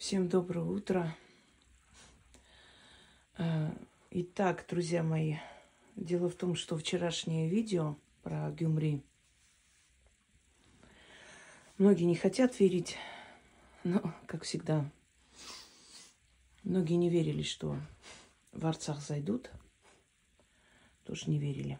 Всем доброе утро. Э, итак, друзья мои, дело в том, что вчерашнее видео про Гюмри многие не хотят верить, но, как всегда, многие не верили, что в Арцах зайдут. Тоже не верили.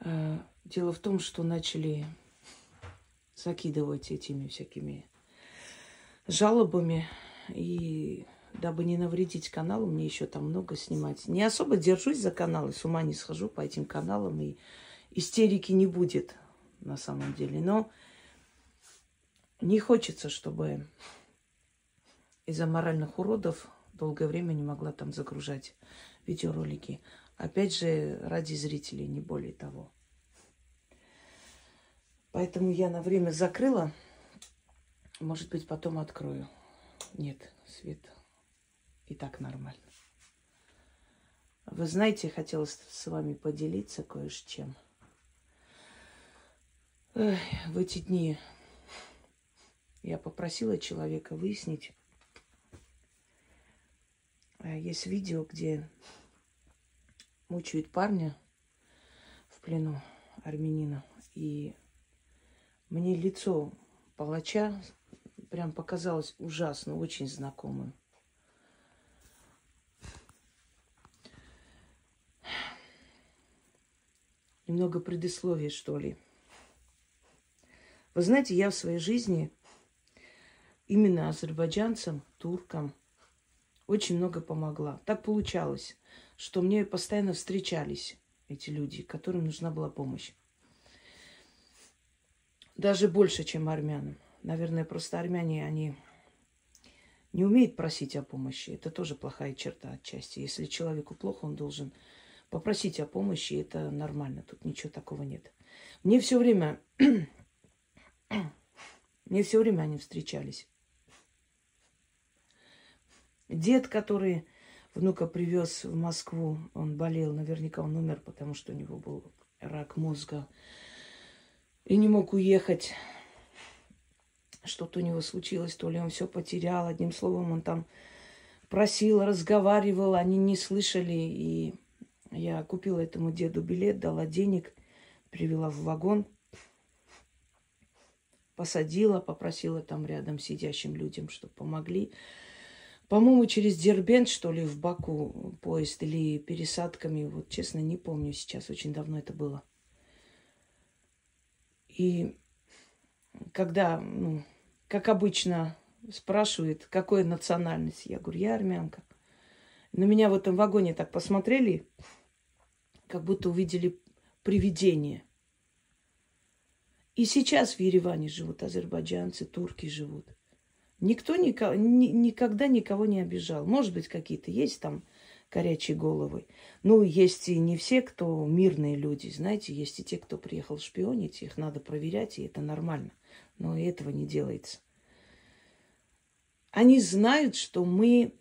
Э, дело в том, что начали закидывать этими всякими жалобами. И дабы не навредить каналу, мне еще там много снимать. Не особо держусь за каналы, с ума не схожу по этим каналам, и истерики не будет на самом деле. Но не хочется, чтобы из-за моральных уродов долгое время не могла там загружать видеоролики. Опять же, ради зрителей, не более того. Поэтому я на время закрыла может быть, потом открою. Нет, свет и так нормально. Вы знаете, хотела с вами поделиться кое с чем. В эти дни я попросила человека выяснить. Э, есть видео, где мучают парня в плену армянина. И мне лицо палача прям показалось ужасно, очень знакомым. Немного предисловия, что ли. Вы знаете, я в своей жизни именно азербайджанцам, туркам очень много помогла. Так получалось, что мне постоянно встречались эти люди, которым нужна была помощь. Даже больше, чем армянам. Наверное, просто армяне, они не умеют просить о помощи. Это тоже плохая черта отчасти. Если человеку плохо, он должен попросить о помощи. Это нормально. Тут ничего такого нет. Мне все время... Мне все время они встречались. Дед, который внука привез в Москву, он болел, наверняка он умер, потому что у него был рак мозга. И не мог уехать что-то у него случилось, то ли он все потерял. Одним словом, он там просил, разговаривал, они не слышали. И я купила этому деду билет, дала денег, привела в вагон, посадила, попросила там рядом сидящим людям, чтобы помогли. По-моему, через Дербент, что ли, в Баку поезд или пересадками. Вот, честно, не помню сейчас. Очень давно это было. И когда ну, как обычно, спрашивает, какой национальность. Я говорю, я армянка. На меня в этом вагоне так посмотрели, как будто увидели привидение. И сейчас в Ереване живут азербайджанцы, турки живут. Никто никого, ни, никогда никого не обижал. Может быть, какие-то есть там горячие головы. Ну, есть и не все, кто мирные люди. Знаете, есть и те, кто приехал шпионить. Их надо проверять, и это нормально но этого не делается. Они знают, что мы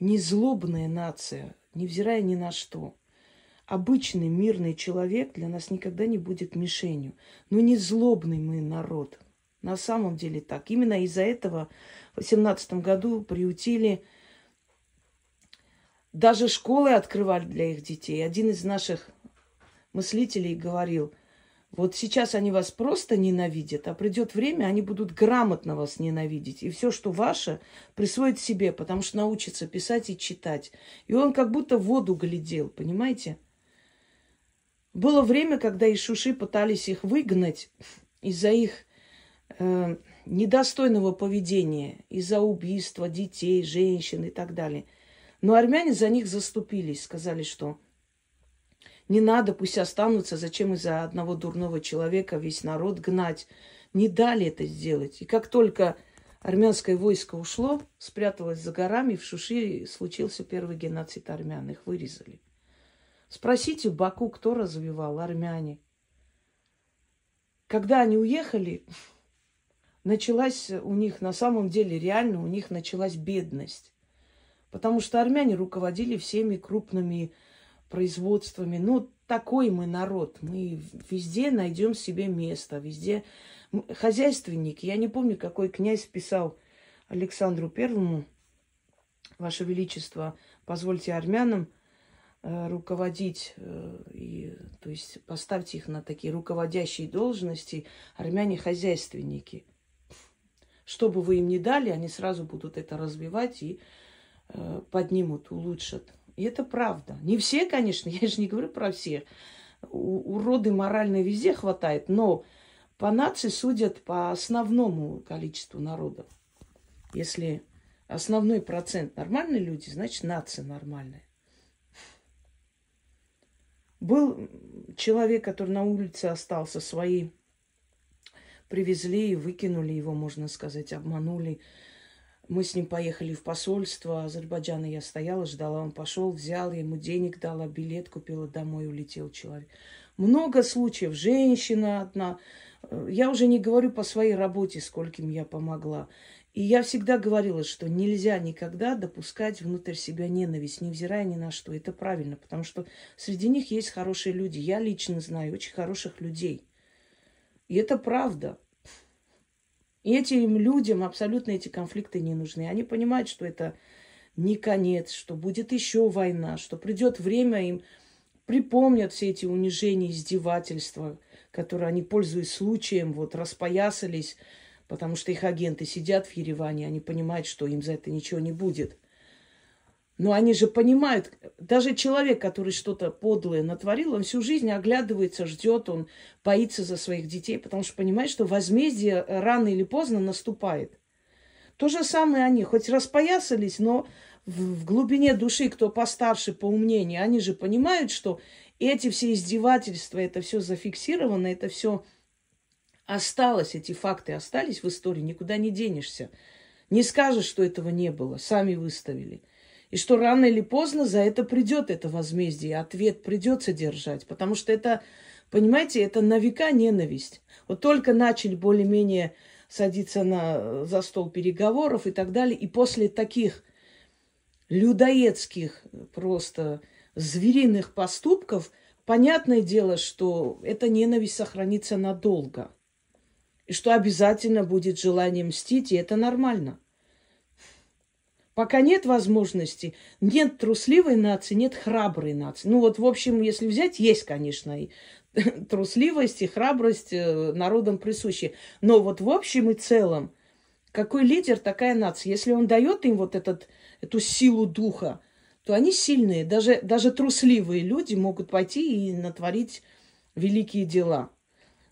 не злобная нация, невзирая ни на что. Обычный мирный человек для нас никогда не будет мишенью. Но не злобный мы народ. На самом деле так. Именно из-за этого в 18 году приютили даже школы открывали для их детей. Один из наших мыслителей говорил, вот сейчас они вас просто ненавидят, а придет время, они будут грамотно вас ненавидеть. И все, что ваше, присвоит себе, потому что научится писать и читать. И он как будто в воду глядел, понимаете? Было время, когда из Шуши пытались их выгнать из-за их э, недостойного поведения, из-за убийства детей, женщин и так далее. Но армяне за них заступились, сказали, что не надо, пусть останутся. Зачем из-за одного дурного человека весь народ гнать? Не дали это сделать. И как только армянское войско ушло, спряталось за горами, в Шуши случился первый геноцид армян. Их вырезали. Спросите в Баку, кто развивал? Армяне. Когда они уехали, началась у них, на самом деле, реально у них началась бедность. Потому что армяне руководили всеми крупными производствами. Ну, такой мы народ. Мы везде найдем себе место, везде хозяйственники. Я не помню, какой князь писал Александру Первому, Ваше Величество, позвольте армянам э, руководить, э, и, то есть поставьте их на такие руководящие должности, армяне хозяйственники. Что бы вы им ни дали, они сразу будут это развивать и поднимут, улучшат. И это правда. Не все, конечно, я же не говорю про всех. У, уроды моральные везде хватает, но по нации судят по основному количеству народов. Если основной процент нормальные люди, значит нация нормальная. Был человек, который на улице остался, свои привезли и выкинули его, можно сказать, обманули. Мы с ним поехали в посольство Азербайджана. Я стояла, ждала, он пошел, взял, я ему денег дала, билет купила, домой улетел человек. Много случаев. Женщина одна. Я уже не говорю по своей работе, скольким я помогла. И я всегда говорила, что нельзя никогда допускать внутрь себя ненависть, невзирая ни на что. Это правильно, потому что среди них есть хорошие люди. Я лично знаю очень хороших людей. И это правда. И этим людям абсолютно эти конфликты не нужны. Они понимают, что это не конец, что будет еще война, что придет время, им припомнят все эти унижения, издевательства, которые они, пользуясь случаем, вот распоясались, потому что их агенты сидят в Ереване, они понимают, что им за это ничего не будет. Но они же понимают, даже человек, который что-то подлое натворил, он всю жизнь оглядывается, ждет, он боится за своих детей, потому что понимает, что возмездие рано или поздно наступает. То же самое они, хоть распоясались, но в, глубине души, кто постарше, поумнее, они же понимают, что эти все издевательства, это все зафиксировано, это все осталось, эти факты остались в истории, никуда не денешься. Не скажешь, что этого не было, сами выставили. И что рано или поздно за это придет это возмездие, ответ придется держать, потому что это, понимаете, это на века ненависть. Вот только начали более-менее садиться на, за стол переговоров и так далее, и после таких людоедских просто звериных поступков, понятное дело, что эта ненависть сохранится надолго. И что обязательно будет желание мстить, и это нормально. Пока нет возможности, нет трусливой нации, нет храброй нации. Ну вот, в общем, если взять, есть, конечно, и трусливость, и храбрость э, народам присущи. Но вот в общем и целом, какой лидер, такая нация. Если он дает им вот этот, эту силу духа, то они сильные. Даже, даже трусливые люди могут пойти и натворить великие дела.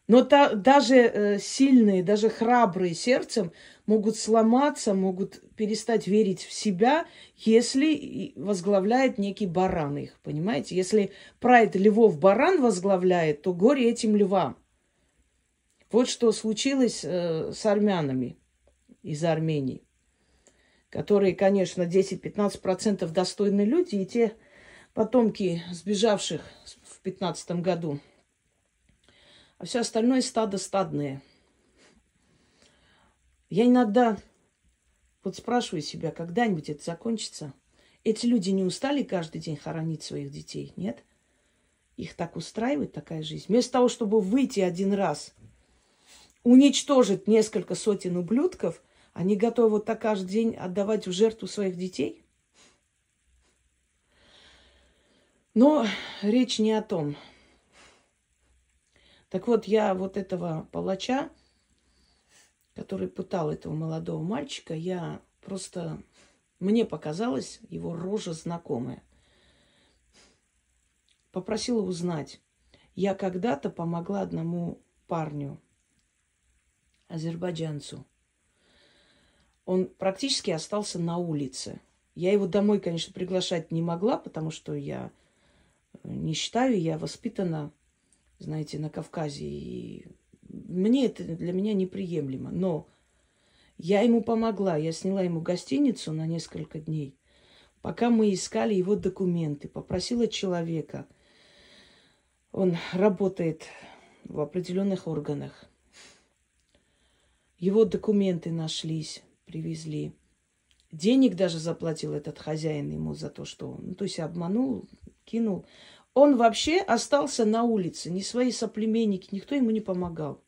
Но та, даже э, сильные, даже храбрые сердцем могут сломаться, могут перестать верить в себя, если возглавляет некий баран их, понимаете? Если прайд львов баран возглавляет, то горе этим львам. Вот что случилось э, с армянами из Армении, которые, конечно, 10-15% достойные люди, и те потомки сбежавших в 15 году – а все остальное стадо стадное. Я иногда вот спрашиваю себя, когда-нибудь это закончится? Эти люди не устали каждый день хоронить своих детей, нет? Их так устраивает такая жизнь. Вместо того, чтобы выйти один раз, уничтожить несколько сотен ублюдков, они готовы вот так каждый день отдавать в жертву своих детей? Но речь не о том. Так вот, я вот этого палача, который пытал этого молодого мальчика, я просто... Мне показалось его рожа знакомая. Попросила узнать. Я когда-то помогла одному парню, азербайджанцу. Он практически остался на улице. Я его домой, конечно, приглашать не могла, потому что я не считаю, я воспитана знаете, на Кавказе. И мне это для меня неприемлемо. Но я ему помогла. Я сняла ему гостиницу на несколько дней. Пока мы искали его документы, попросила человека. Он работает в определенных органах. Его документы нашлись, привезли. Денег даже заплатил этот хозяин ему за то, что он, ну, то есть обманул, кинул. Он вообще остался на улице, ни свои соплеменники, никто ему не помогал.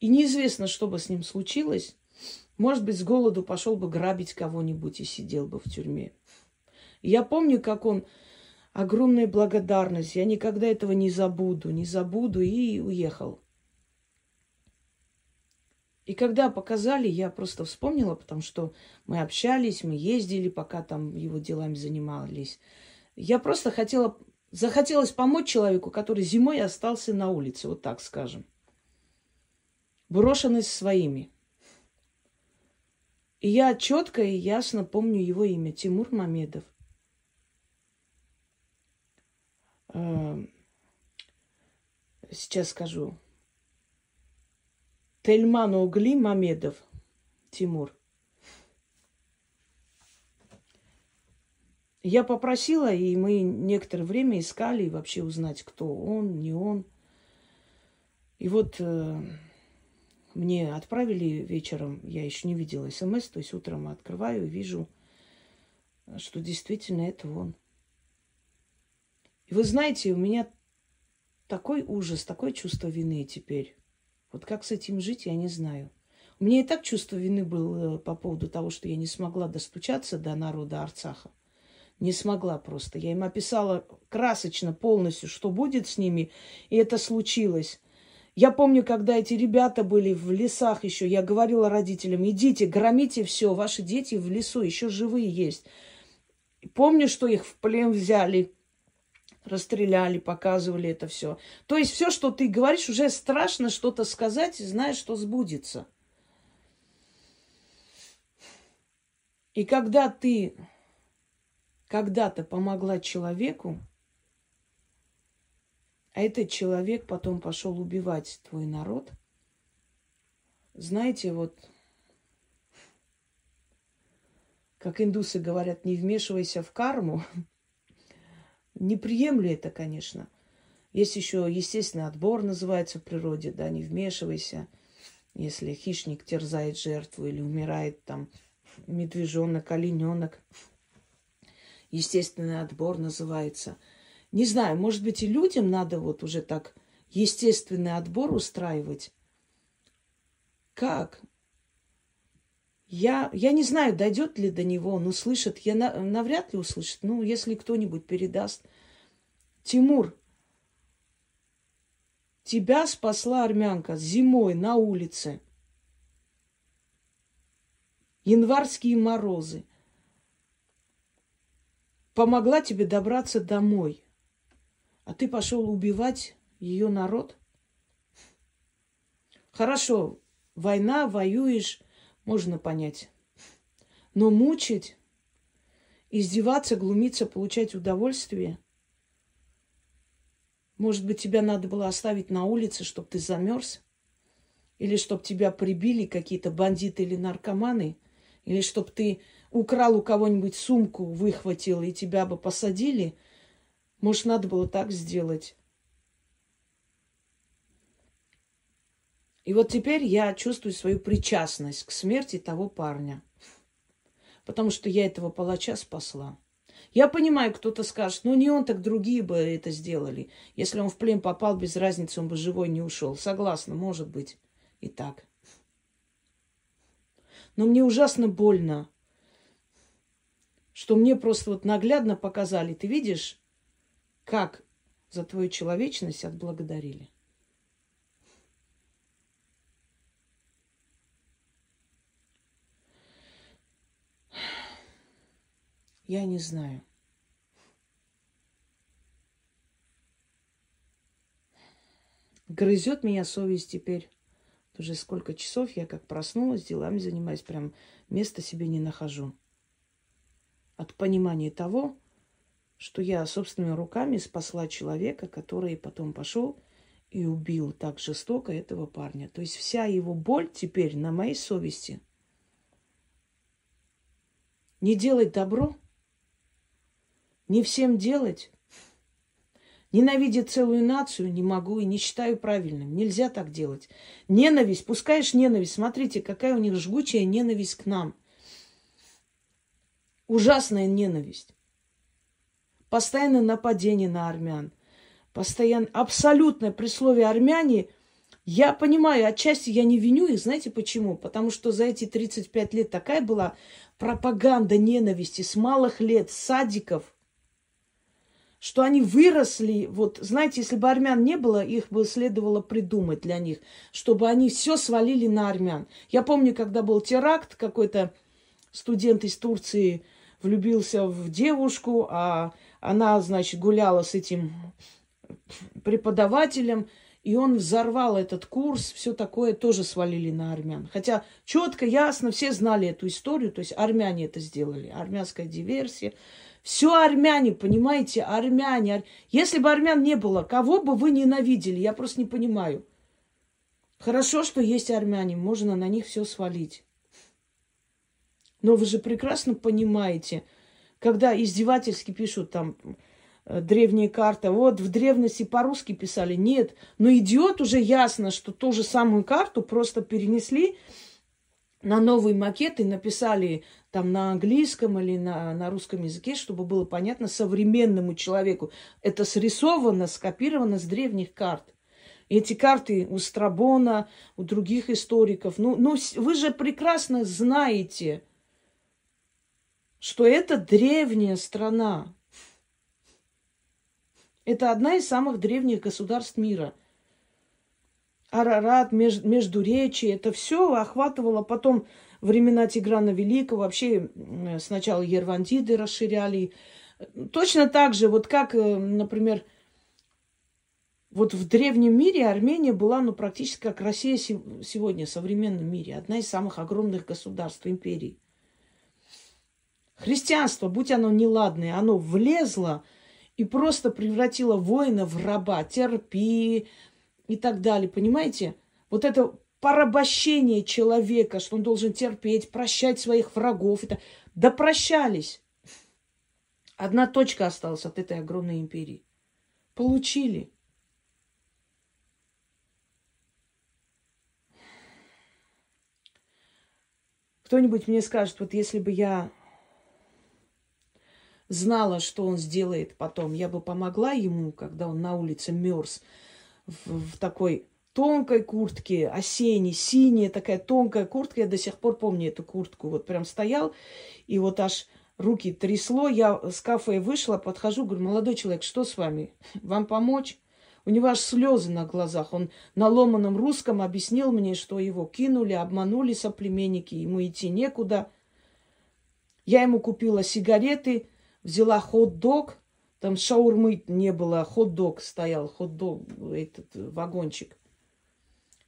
И неизвестно, что бы с ним случилось, Может быть, с голоду пошел бы грабить кого-нибудь и сидел бы в тюрьме. Я помню, как он огромная благодарность. Я никогда этого не забуду, не забуду. И уехал. И когда показали, я просто вспомнила, потому что мы общались, мы ездили, пока там его делами занимались. Я просто хотела, захотелось помочь человеку, который зимой остался на улице, вот так скажем. Брошенный своими. И я четко и ясно помню его имя, Тимур Мамедов. Эм, сейчас скажу. Тельман Угли Мамедов Тимур. Я попросила, и мы некоторое время искали и вообще узнать, кто он, не он. И вот э, мне отправили вечером, я еще не видела смс, то есть утром открываю и вижу, что действительно это он. И вы знаете, у меня такой ужас, такое чувство вины теперь. Вот как с этим жить, я не знаю. У меня и так чувство вины было э, по поводу того, что я не смогла достучаться до народа Арцаха. Не смогла просто. Я им описала красочно полностью, что будет с ними, и это случилось. Я помню, когда эти ребята были в лесах еще, я говорила родителям, идите, громите все, ваши дети в лесу еще живые есть. Помню, что их в плен взяли, расстреляли, показывали это все. То есть все, что ты говоришь, уже страшно что-то сказать, знаешь, что сбудется. И когда ты когда-то помогла человеку, а этот человек потом пошел убивать твой народ, знаете, вот как индусы говорят, не вмешивайся в карму, Не приемлю это, конечно. Есть еще естественный отбор, называется в природе, да, не вмешивайся. Если хищник терзает жертву или умирает там медвежонок, олененок. Естественный отбор называется. Не знаю, может быть, и людям надо вот уже так естественный отбор устраивать. Как? Я, я не знаю, дойдет ли до него, он услышит. Я на, навряд ли услышит. Ну, если кто-нибудь передаст. Тимур, тебя спасла армянка зимой на улице. Январские морозы. Помогла тебе добраться домой. А ты пошел убивать ее народ? Хорошо, война, воюешь, можно понять. Но мучить, издеваться, глумиться, получать удовольствие. Может быть, тебя надо было оставить на улице, чтобы ты замерз? Или чтобы тебя прибили какие-то бандиты или наркоманы? Или чтобы ты украл у кого-нибудь сумку, выхватил, и тебя бы посадили? Может, надо было так сделать? И вот теперь я чувствую свою причастность к смерти того парня. Потому что я этого палача спасла. Я понимаю, кто-то скажет, ну не он, так другие бы это сделали. Если он в плен попал, без разницы, он бы живой не ушел. Согласна, может быть и так. Но мне ужасно больно, что мне просто вот наглядно показали. Ты видишь, как за твою человечность отблагодарили. Я не знаю. Грызет меня совесть теперь. Уже сколько часов я как проснулась, делами занимаюсь, прям места себе не нахожу. От понимания того, что я собственными руками спасла человека, который потом пошел и убил так жестоко этого парня. То есть вся его боль теперь на моей совести. Не делать добро – не всем делать. Ненавидеть целую нацию не могу и не считаю правильным. Нельзя так делать. Ненависть, пускаешь ненависть. Смотрите, какая у них жгучая ненависть к нам. Ужасная ненависть. Постоянное нападение на армян. Постоянно, абсолютно при слове армяне Я понимаю, отчасти я не виню их, знаете почему? Потому что за эти 35 лет такая была пропаганда ненависти с малых лет, с садиков, что они выросли, вот, знаете, если бы армян не было, их бы следовало придумать для них, чтобы они все свалили на армян. Я помню, когда был теракт, какой-то студент из Турции влюбился в девушку, а она, значит, гуляла с этим преподавателем, и он взорвал этот курс, все такое тоже свалили на армян. Хотя четко, ясно, все знали эту историю, то есть армяне это сделали, армянская диверсия. Все армяне, понимаете, армяне. Если бы армян не было, кого бы вы ненавидели? Я просто не понимаю. Хорошо, что есть армяне, можно на них все свалить. Но вы же прекрасно понимаете, когда издевательски пишут там э, древние карты, вот в древности по-русски писали, нет, но идиот уже ясно, что ту же самую карту просто перенесли на новый макет и написали там на английском или на, на русском языке, чтобы было понятно современному человеку. Это срисовано, скопировано с древних карт. эти карты у Страбона, у других историков. Ну, ну, вы же прекрасно знаете, что это древняя страна. Это одна из самых древних государств мира. Арарат, меж, Междуречие, это все охватывало потом времена Тиграна Великого вообще сначала Ервантиды расширяли. Точно так же, вот как, э, например, вот в древнем мире Армения была, ну, практически как Россия сегодня, в современном мире. Одна из самых огромных государств, империй. Христианство, будь оно неладное, оно влезло и просто превратило воина в раба, терпи и так далее. Понимаете? Вот это порабощение человека, что он должен терпеть, прощать своих врагов. Это... Да прощались. Одна точка осталась от этой огромной империи. Получили. Кто-нибудь мне скажет, вот если бы я знала, что он сделает потом, я бы помогла ему, когда он на улице мерз в, в такой тонкой куртке, осенней, синяя такая тонкая куртка. Я до сих пор помню эту куртку. Вот прям стоял, и вот аж руки трясло. Я с кафе вышла, подхожу, говорю, молодой человек, что с вами? Вам помочь? У него аж слезы на глазах. Он на ломаном русском объяснил мне, что его кинули, обманули соплеменники, ему идти некуда. Я ему купила сигареты, взяла хот-дог. Там шаурмы не было, хот-дог стоял, хот-дог, этот вагончик.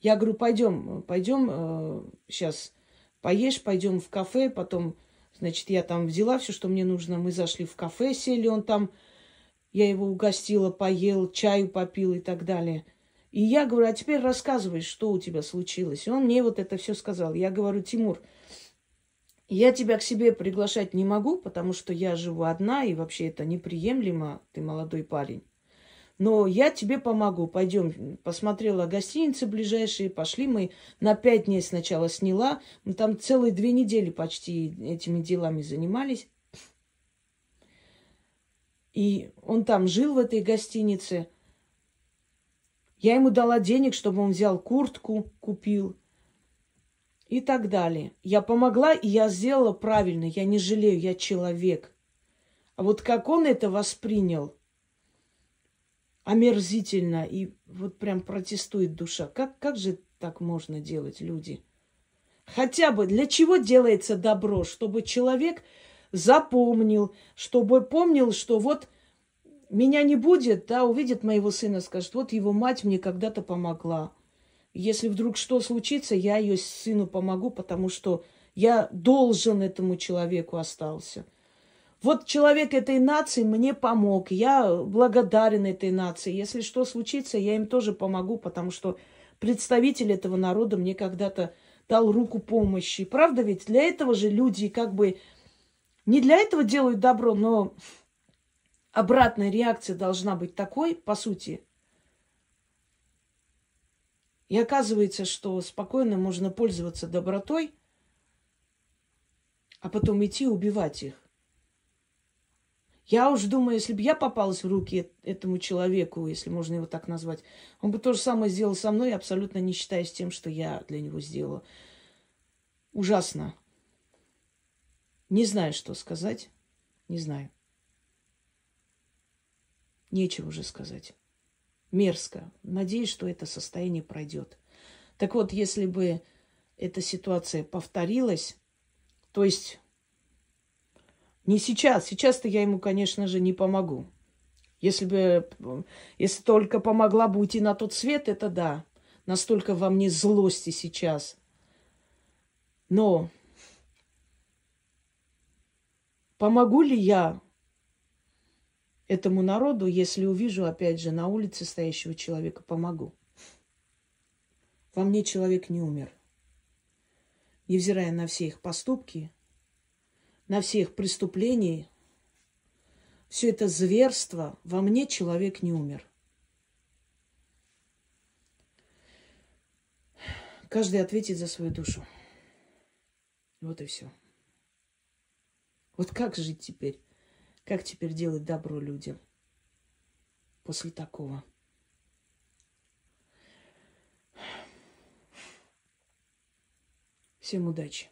Я говорю, пойдем, пойдем э, сейчас поешь, пойдем в кафе, потом, значит, я там взяла все, что мне нужно, мы зашли в кафе, сели, он там, я его угостила, поел, чаю попил и так далее. И я говорю, а теперь рассказывай, что у тебя случилось. И он мне вот это все сказал. Я говорю, Тимур, я тебя к себе приглашать не могу, потому что я живу одна, и вообще это неприемлемо, ты молодой парень. Но я тебе помогу. Пойдем. Посмотрела гостиницы ближайшие. Пошли мы. На пять дней сначала сняла. Мы там целые две недели почти этими делами занимались. И он там жил в этой гостинице. Я ему дала денег, чтобы он взял куртку, купил и так далее. Я помогла, и я сделала правильно. Я не жалею, я человек. А вот как он это воспринял, омерзительно и вот прям протестует душа. Как, как же так можно делать, люди? Хотя бы для чего делается добро? Чтобы человек запомнил, чтобы помнил, что вот меня не будет, да, увидит моего сына, скажет, вот его мать мне когда-то помогла. Если вдруг что случится, я ее сыну помогу, потому что я должен этому человеку остался. Вот человек этой нации мне помог, я благодарен этой нации. Если что случится, я им тоже помогу, потому что представитель этого народа мне когда-то дал руку помощи. Правда ведь? Для этого же люди как бы не для этого делают добро, но обратная реакция должна быть такой, по сути. И оказывается, что спокойно можно пользоваться добротой, а потом идти убивать их. Я уж думаю, если бы я попалась в руки этому человеку, если можно его так назвать, он бы то же самое сделал со мной, абсолютно не считаясь тем, что я для него сделала. Ужасно. Не знаю, что сказать. Не знаю. Нечего уже сказать. Мерзко. Надеюсь, что это состояние пройдет. Так вот, если бы эта ситуация повторилась, то есть не сейчас, сейчас-то я ему, конечно же, не помогу. Если бы, если только помогла бы уйти на тот свет, это да. Настолько во мне злости сейчас. Но помогу ли я этому народу, если увижу, опять же, на улице стоящего человека, помогу. Во мне человек не умер. Невзирая на все их поступки, на все их преступления, все это зверство, во мне человек не умер. Каждый ответит за свою душу. Вот и все. Вот как жить теперь? Как теперь делать добро людям после такого? Всем удачи!